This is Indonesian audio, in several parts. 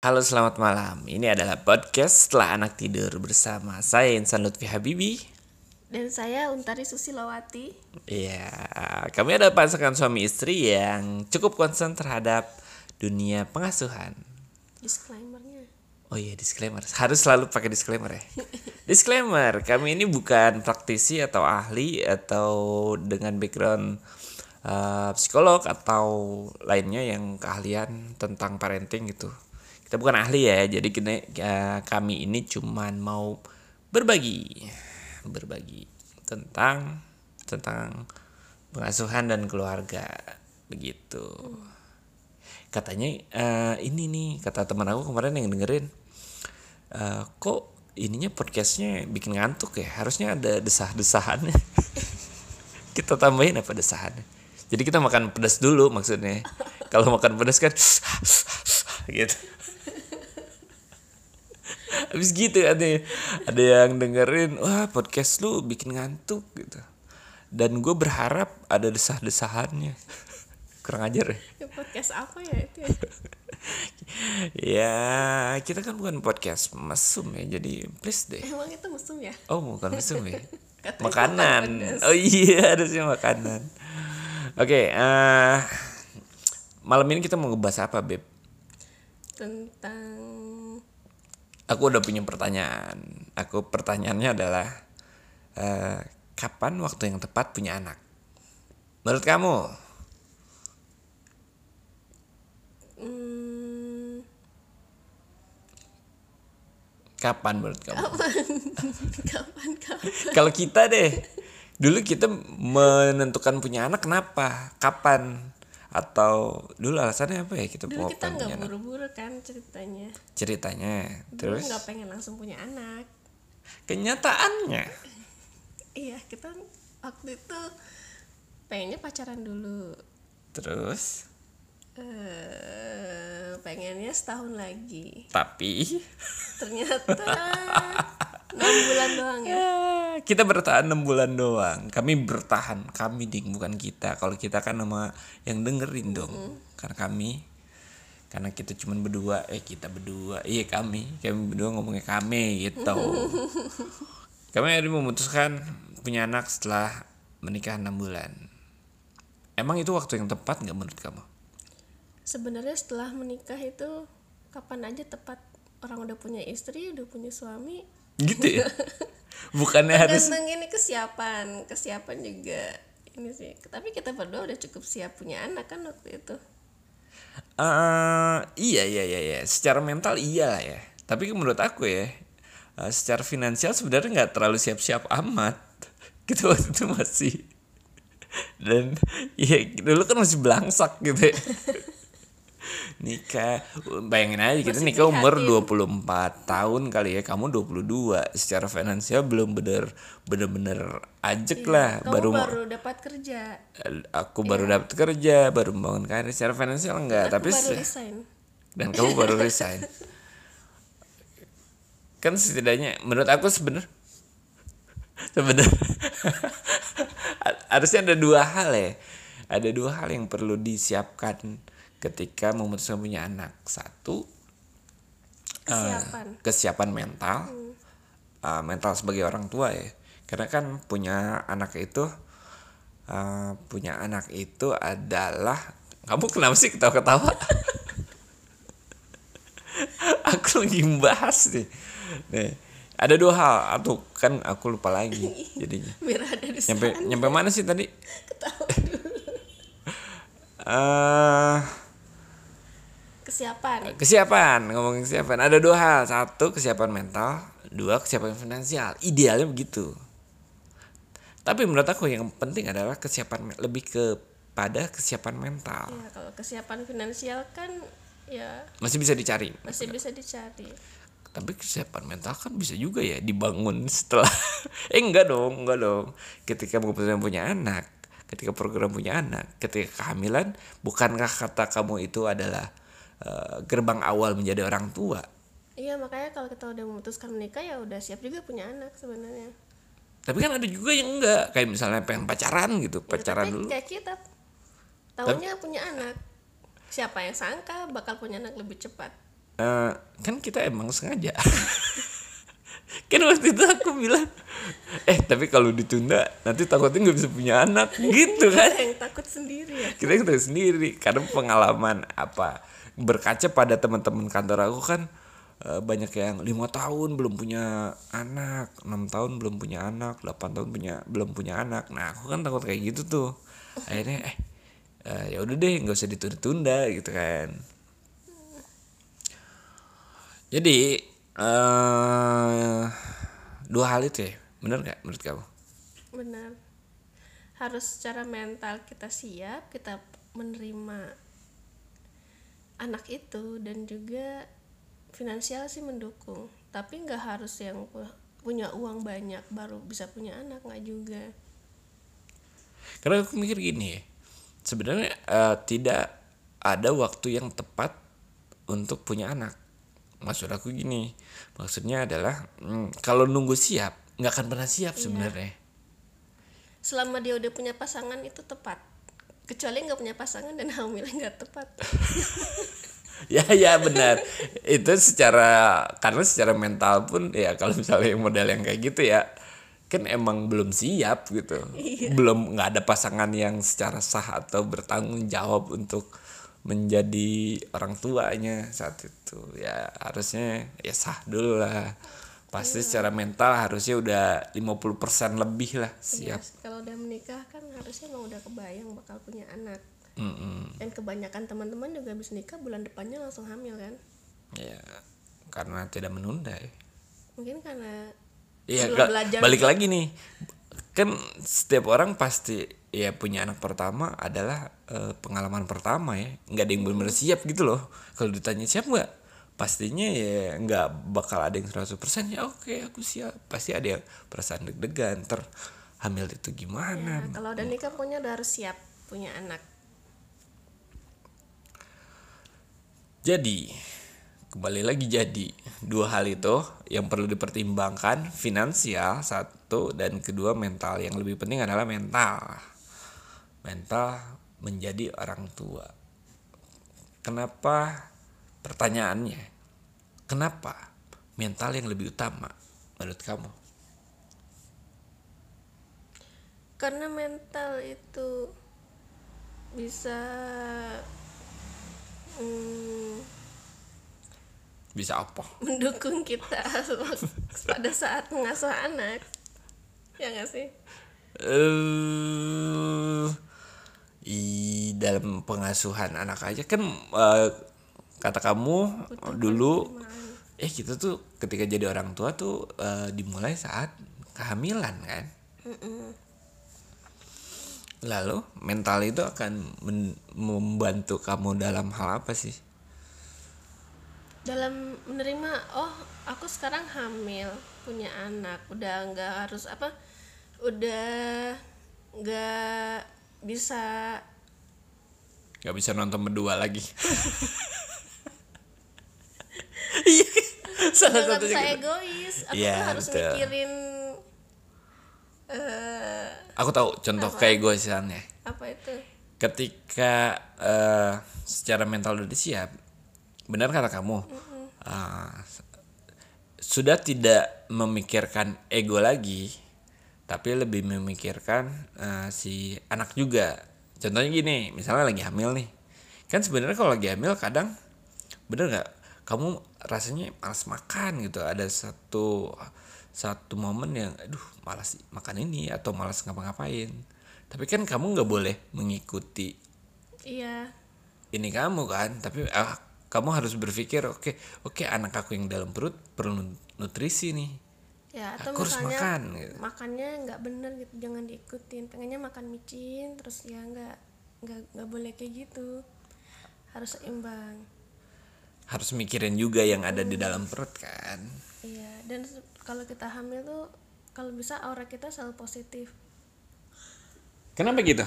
Halo selamat malam, ini adalah podcast setelah anak tidur bersama saya Insan Lutfi Habibi. Dan saya Untari Susilawati. Iya, kami ada pasangan suami istri yang cukup concern terhadap dunia pengasuhan. Disclaimernya. Oh iya disclaimer, harus selalu pakai disclaimer ya. Disclaimer, kami ini bukan praktisi atau ahli atau dengan background uh, psikolog atau lainnya yang keahlian tentang parenting gitu kita bukan ahli ya jadi kita ya, kami ini cuman mau berbagi berbagi tentang tentang pengasuhan dan keluarga begitu. Katanya eh, ini nih kata teman aku kemarin yang dengerin eh, kok ininya podcastnya bikin ngantuk ya? Harusnya ada desah-desahannya. Kita tambahin apa desahannya? Jadi kita makan pedas dulu maksudnya. Kalau makan pedas kan gitu habis gitu ada ada yang dengerin wah podcast lu bikin ngantuk gitu. Dan gue berharap ada desah-desahannya. Kurang ajar ya? Ya, podcast apa ya itu ya? ya kita kan bukan podcast mesum ya jadi please deh. Emang itu mesum ya? oh bukan mesum ya? Makanan. oh iya harusnya makanan. Oke eh malam ini kita mau ngebahas apa beb? Tentang aku udah punya pertanyaan. Aku pertanyaannya adalah eh, kapan waktu yang tepat punya anak? Menurut kamu? Hmm, kapan menurut kamu? Kapan? Kapan? kalau kita deh dulu kita menentukan punya anak kenapa? Kapan atau dulu alasannya apa ya kita Dulu kita nggak buru-buru kan ceritanya. ceritanya Dulu terus nggak pengen langsung punya anak. kenyataannya Iya kita waktu itu pengennya pacaran dulu. terus eh pengennya setahun lagi. tapi Ternyata enam bulan doang ya. ya, kita bertahan enam bulan doang. Kami bertahan kami ding bukan kita. Kalau kita kan nama yang dengerin dong. Karena kami karena kita cuman berdua. Eh kita berdua. Iya kami. Kami berdua ngomongnya kami gitu. Kami akhirnya memutuskan punya anak setelah menikah enam bulan. Emang itu waktu yang tepat nggak menurut kamu? Sebenarnya setelah menikah itu kapan aja tepat? Orang udah punya istri, udah punya suami. Gitu ya bukannya harus ini kesiapan, kesiapan juga ini sih. Tapi kita berdua udah cukup siap punya anak kan waktu itu. Eh, iya iya iya iya secara mental iya lah ya tapi menurut aku ya eh, secara finansial sebenarnya nggak terlalu siap-siap amat gitu waktu itu masih dan iya dulu kan masih belangsak gitu ya. nikah. Bayangin aja kita Masih nikah umur prihatin. 24 tahun kali ya kamu 22 secara finansial belum bener bener-bener ajek lah. Kamu baru baru, dapat kerja. aku baru dapat kerja baru membangun karir. Secara finansial enggak Aku tapi baru resign. dan kamu baru resign. Kan setidaknya menurut aku sebenar sebenarnya harusnya ada dua hal ya. Ada dua hal yang perlu disiapkan ketika memutuskan punya anak. Satu eh, Kesiapan. kesiapan mental. Eh, mental sebagai orang tua ya. Karena kan punya anak itu eh, punya anak itu adalah kamu kenapa sih ketawa-ketawa? Aku lagi membahas nih. Nih ada dua hal. Atau kan aku lupa lagi jadinya. Biar ada di nyampe sana. nyampe mana sih tadi? Ketawa dulu. eh Kesiapan. kesiapan ngomongin kesiapan. Ada dua hal. Satu kesiapan mental. Dua kesiapan finansial. Idealnya begitu. Tapi menurut aku yang penting adalah kesiapan lebih kepada kesiapan mental. Ya, kalau kesiapan finansial kan ya masih bisa dicari. masih bisa dicari. tapi kesiapan mental kan bisa juga ya dibangun setelah eh enggak dong enggak dong. Ketika memutuskan punya anak ketika program punya anak ketika kehamilan bukankah kata kamu itu adalah eh, gerbang awal menjadi orang tua Iya makanya kalau kita udah memutuskan menikah ya udah siap juga punya anak sebenarnya. tapi kan ada juga yang enggak kayak misalnya pengen pacaran gitu Ya, pacaran tapi dulu kayak kita tahunya punya anak. Siapa yang sangka bakal punya anak lebih cepat? eh, kan kita emang sengaja kan waktu itu aku bilang eh tapi kalau ditunda nanti takutnya nggak bisa punya anak. Gitu kan? yang takut sendiri ya. Kita yang tahu sendiri. Karena pengalaman apa berkaca pada teman-teman kantor aku kan eh, banyak yang lima tahun belum punya anak enam tahun belum punya anak 8 tahun punya belum punya anak. Nah aku kan takut kayak gitu tuh. Akhirnya eh eh, ya udah deh nggak usah ditunda-tunda gitu kan. Jadi eh dua hal itu ya? Bener nggak menurut kamu? Benar. Harus secara mental kita siap kita menerima anak itu dan juga finansial sih mendukung. Tapi nggak harus yang pu- punya uang banyak baru bisa punya anak nggak juga. Karena aku mikir gini ya, sebenarnya eh, tidak ada waktu yang tepat untuk punya anak. Maksud aku gini, maksudnya adalah hmm, kalau nunggu siap nggak akan pernah siap sebenarnya. selama dia udah punya pasangan itu tepat. Kecuali nggak punya pasangan dan hamilnya nggak tepat. Ya ya benar. Itu secara karena secara mental pun ya kalau misalnya model yang kayak gitu ya kan emang belum siap gitu. Belum nggak ada pasangan yang secara sah atau bertanggung jawab untuk menjadi orang tuanya saat itu. Ya harusnya ya sah dulu lah. Pasti secara mental harusnya udah 50% lebih lah Iya, siap. kalau udah menikah kan harusnya emang udah kebayang bakal punya anak. Mm-mm. dan kebanyakan teman-teman juga habis nikah bulan depannya langsung hamil kan? Ya karena tidak menunda ya. Mungkin karena Iya, belajar balik lagi nih. Kan setiap orang pasti ya punya anak pertama adalah eh, pengalaman pertama ya. nggak ada yang benar-benar siap gitu loh. Kalau ditanya siap nggak? Pastinya ya nggak bakal ada yang 100% ya oke aku siap. Pasti ada yang perasaan deg-degan ter hamil itu gimana? Ya, kalau udah nikah pokoknya udah harus siap punya anak Jadi kembali lagi jadi dua hal itu yang perlu dipertimbangkan finansial satu dan kedua mental yang lebih penting adalah mental mental menjadi orang tua. Kenapa? Pertanyaannya kenapa mental yang lebih utama menurut kamu? Karena mental itu bisa mm, bisa apa? mendukung kita pada saat mengasuh anak. Ya nggak sih? Eh i dalam pengasuhan anak aja. Kan eh, kata kamu dulu eh kita tuh ketika jadi orang tua tuh eh, dimulai saat kehamilan kan? Lalu mental itu akan membantu kamu dalam hal apa sih? Dalam menerima oh aku sekarang hamil punya anak udah nggak harus apa udah nggak bisa. Nggak bisa nonton berdua lagi. Iya. Salah bisa gitu. egois. Aku tuh harus betul. mikirin eh aku tahu contoh keegoisannya. Apa itu? Ketika eh, secara mental udah siap benar kata kamu. Ah, sudah tidak memikirkan ego lagi tapi lebih memikirkan eh, si anak juga. Contohnya gini misalnya lagi hamil nih. Kan sebenarnya kalau lagi hamil kadang bener nggak? Kamu rasanya malas makan gitu. Ada satu satu momen yang aduh malas makan ini atau malas ngapa-ngapain. Tapi kan kamu nggak boleh mengikuti iya. ini kamu kan. Tapi ah, kamu harus berpikir oke oke anak aku yang dalam perut perlu nutrisi nih ya atau Aku misalnya makan, gitu. makannya nggak bener gitu jangan diikutin. Pengennya makan micin terus ya nggak nggak nggak boleh kayak gitu. Harus seimbang. Harus mikirin juga yang ada di dalam perut kan. Iya dan kalau kita hamil tuh kalau bisa aura kita selalu positif. Kenapa gitu?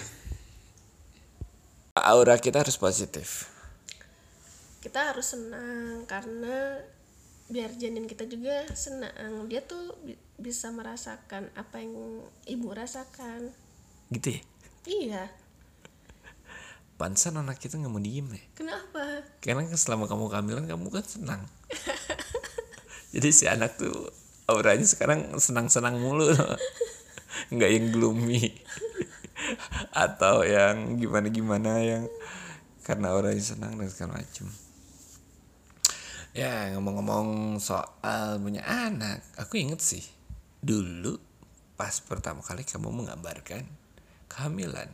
Aura kita harus positif. Kita harus senang karena biar janin kita juga senang. Dia tuh bi- bisa merasakan apa yang ibu rasakan. Gitu ya? Iya. Pantesan anak kita nggak mau diem ya? Kenapa? Karena kan selama kamu kehamilan kamu kan senang. Jadi si anak tuh auranya sekarang senang-senang mulu. Nggak yang gloomy. Atau yang gimana-gimana yang karena orangnya senang dan segala macam ya ngomong-ngomong soal punya anak aku inget sih dulu pas pertama kali kamu mengabarkan kehamilan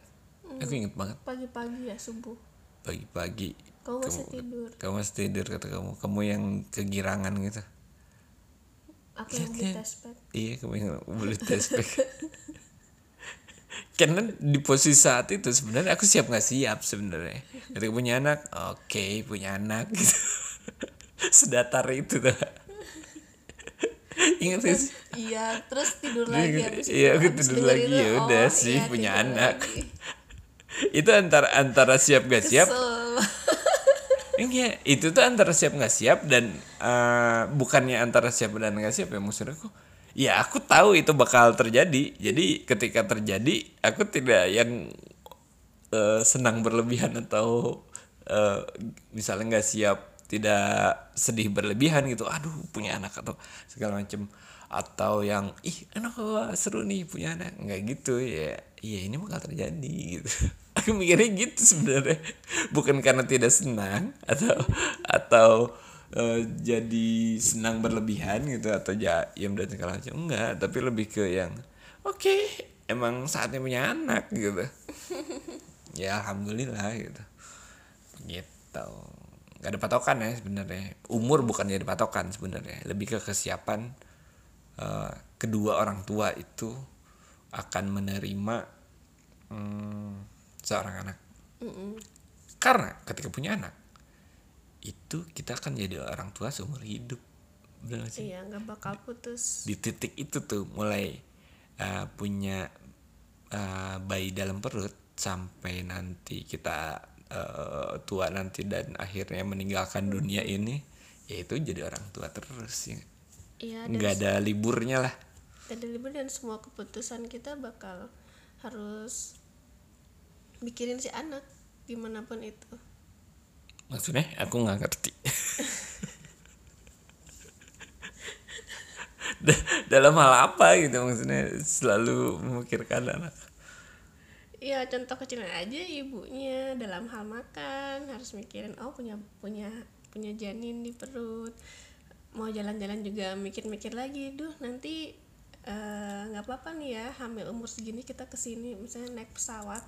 aku inget banget. pagi-pagi ya subuh. Pagi-pagi. Kamu masih tidur. kamu masih tidur kata kamu. Kamu yang kegirangan gitu. Aku yang beli tespek iya kamu yang beli tespek karena di posisi saat itu sebenarnya aku siap nggak siap sebenarnya. Ketika punya anak oke punya anak gitu sedatar itu tuh ingat gak sih iya terus tidur lagi habis itu. iya aku tidur lagi itu, ya oh, udah iya, sih punya tidur anak lagi. itu antara antara siap gak siap Kesel. Enggak, itu tuh antara siap nggak siap dan eh, bukannya antara siap dan nggak siap ya maksud aku. Ya aku tahu itu bakal terjadi. Jadi ketika terjadi, aku tidak yang eh, senang berlebihan atau eh, misalnya nggak siap, tidak sedih berlebihan gitu. Aduh punya anak atau segala macem. Atau yang ih enak wah, seru nih punya anak. Nggak gitu ya. Iya ini bakal terjadi gitu. Aku mikirnya gitu sebenarnya. Bukan karena tidak senang atau atau eh, jadi senang berlebihan gitu atau jayem dan segala macam enggak tapi lebih ke yang oke emang saatnya punya anak gitu. Ya alhamdulillah gitu. Gitu nggak ada patokan ya sebenarnya. Umur bukan jadi patokan sebenarnya. Lebih ke kesiapan eh, kedua orang tua itu akan menerima hmm, seorang anak. Karena ketika punya anak itu kita akan jadi orang tua seumur hidup. Benar sih? Iya nggak bakal putus. di titik itu tuh mulai uh, punya uh, bayi dalam perut sampai nanti kita uh, tua nanti dan akhirnya meninggalkan dunia ini ya itu jadi orang tua terus ya. Iya nggak ada liburnya lah. Ada libur dan semua keputusan kita bakal harus mikirin si anak di mana pun itu. Maksudnya aku nggak ngerti. Da- dalam hal apa gitu maksudnya selalu memikirkan anak Iya contoh kecilnya aja ibunya dalam hal makan harus mikirin oh punya punya punya janin di perut. Mau jalan-jalan juga mikir-mikir lagi duh nanti eh, nggak apa-apa nih ya hamil umur segini kita ke sini misalnya naik pesawat.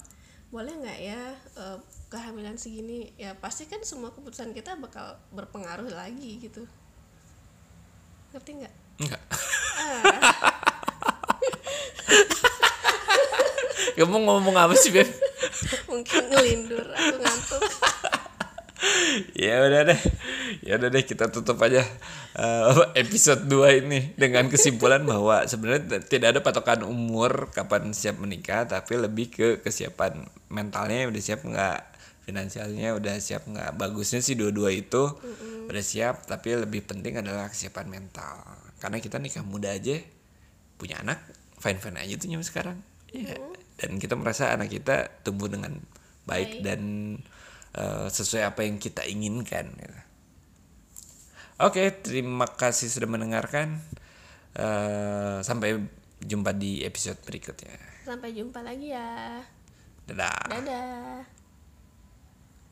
Boleh nggak ya eh, kehamilan segini? Ya pasti kan semua keputusan kita bakal berpengaruh lagi gitu. Ngerti nggak? Enggak kamu ngomong apa sih Beb? mungkin ngelindur aku ngantuk. Ya udah deh. Ya udah deh kita tutup aja eh, episode 2 ini dengan kesimpulan bahwa sebenarnya tidak ada patokan umur kapan siap menikah tapi lebih ke kesiapan mentalnya udah siap nggak finansialnya udah siap nggak. Bagusnya sih dua-dua itu udah siap tapi lebih penting adalah kesiapan mental. Karena kita nikah muda aja punya anak fine fine aja tuh nyampe sekarang. Iya. Dan kita merasa anak kita tumbuh dengan baik, Baik. dan eh, sesuai apa yang kita inginkan gitu. Oke, terima kasih sudah mendengarkan. Eh, sampai jumpa di episode berikutnya. sampai jumpa lagi ya Dadah. dadah